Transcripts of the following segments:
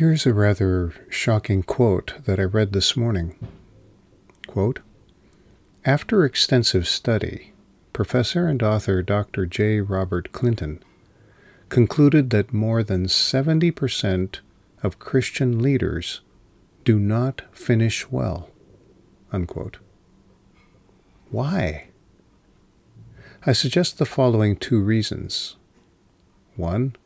Here's a rather shocking quote that I read this morning. Quote, After extensive study, Professor and author Dr. J. Robert Clinton concluded that more than 70% of Christian leaders do not finish well. Unquote. Why? I suggest the following two reasons. One,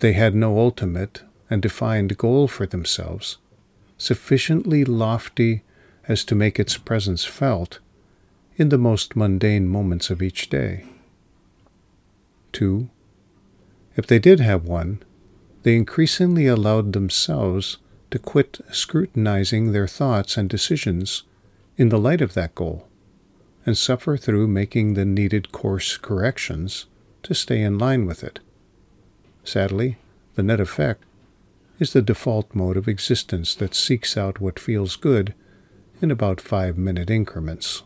they had no ultimate and defined goal for themselves, sufficiently lofty as to make its presence felt in the most mundane moments of each day. Two, if they did have one, they increasingly allowed themselves to quit scrutinizing their thoughts and decisions in the light of that goal and suffer through making the needed course corrections to stay in line with it. Sadly, the net effect is the default mode of existence that seeks out what feels good in about five minute increments.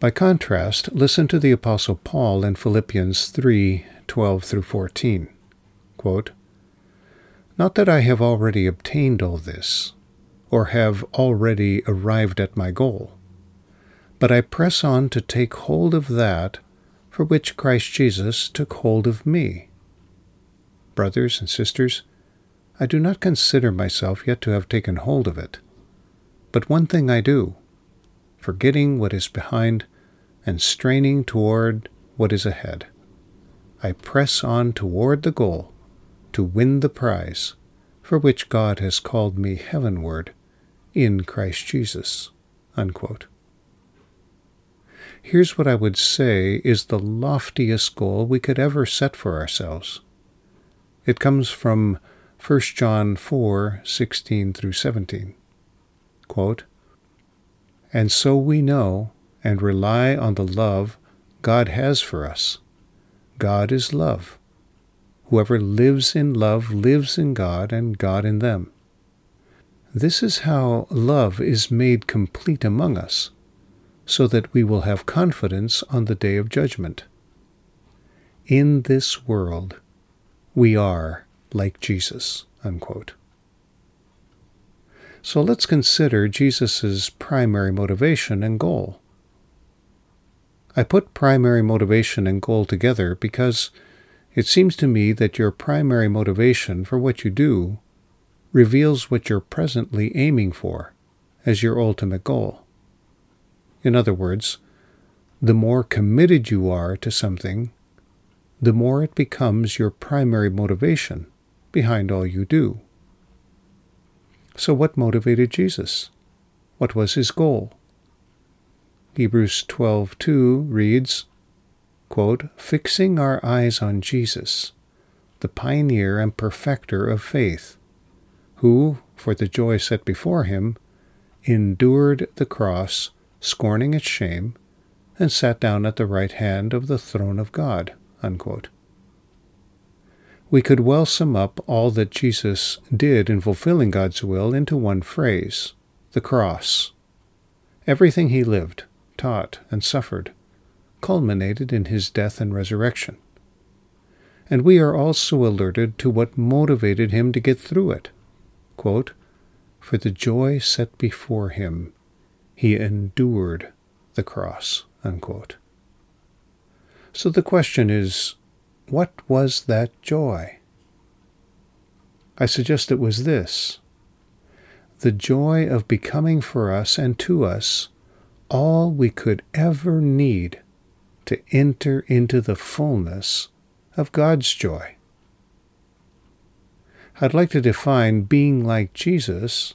By contrast, listen to the Apostle Paul in Philippians 3 12 through 14. Quote, Not that I have already obtained all this, or have already arrived at my goal, but I press on to take hold of that for which Christ Jesus took hold of me. Brothers and sisters, I do not consider myself yet to have taken hold of it. But one thing I do, forgetting what is behind and straining toward what is ahead. I press on toward the goal to win the prize for which God has called me heavenward in Christ Jesus. Unquote. Here's what I would say is the loftiest goal we could ever set for ourselves. It comes from 1 John 4 16 through 17. Quote, and so we know and rely on the love God has for us. God is love. Whoever lives in love lives in God and God in them. This is how love is made complete among us, so that we will have confidence on the day of judgment. In this world, we are like Jesus. Unquote. So let's consider Jesus' primary motivation and goal. I put primary motivation and goal together because it seems to me that your primary motivation for what you do reveals what you're presently aiming for as your ultimate goal. In other words, the more committed you are to something, the more it becomes your primary motivation behind all you do. So, what motivated Jesus? What was his goal? Hebrews 12:2 reads, quote, "Fixing our eyes on Jesus, the pioneer and perfecter of faith, who, for the joy set before him, endured the cross, scorning its shame, and sat down at the right hand of the throne of God." Unquote we could well sum up all that Jesus did in fulfilling God's will into one phrase the cross. Everything he lived, taught, and suffered culminated in his death and resurrection. And we are also alerted to what motivated him to get through it. Quote, For the joy set before him, he endured the cross. Unquote. So the question is what was that joy? I suggest it was this the joy of becoming for us and to us all we could ever need to enter into the fullness of God's joy. I'd like to define being like Jesus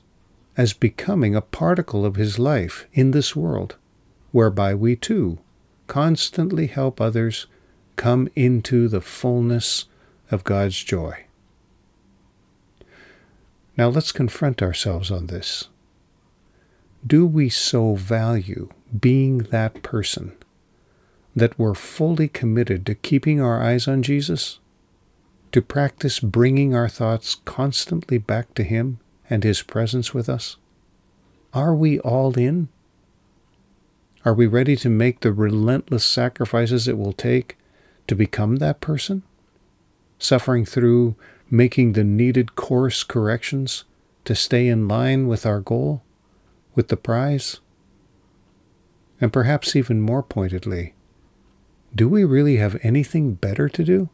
as becoming a particle of his life in this world, whereby we too constantly help others come into the fullness of God's joy. Now let's confront ourselves on this. Do we so value being that person that we're fully committed to keeping our eyes on Jesus? To practice bringing our thoughts constantly back to Him and His presence with us? Are we all in? Are we ready to make the relentless sacrifices it will take to become that person, suffering through making the needed course corrections to stay in line with our goal, with the prize? And perhaps even more pointedly, do we really have anything better to do?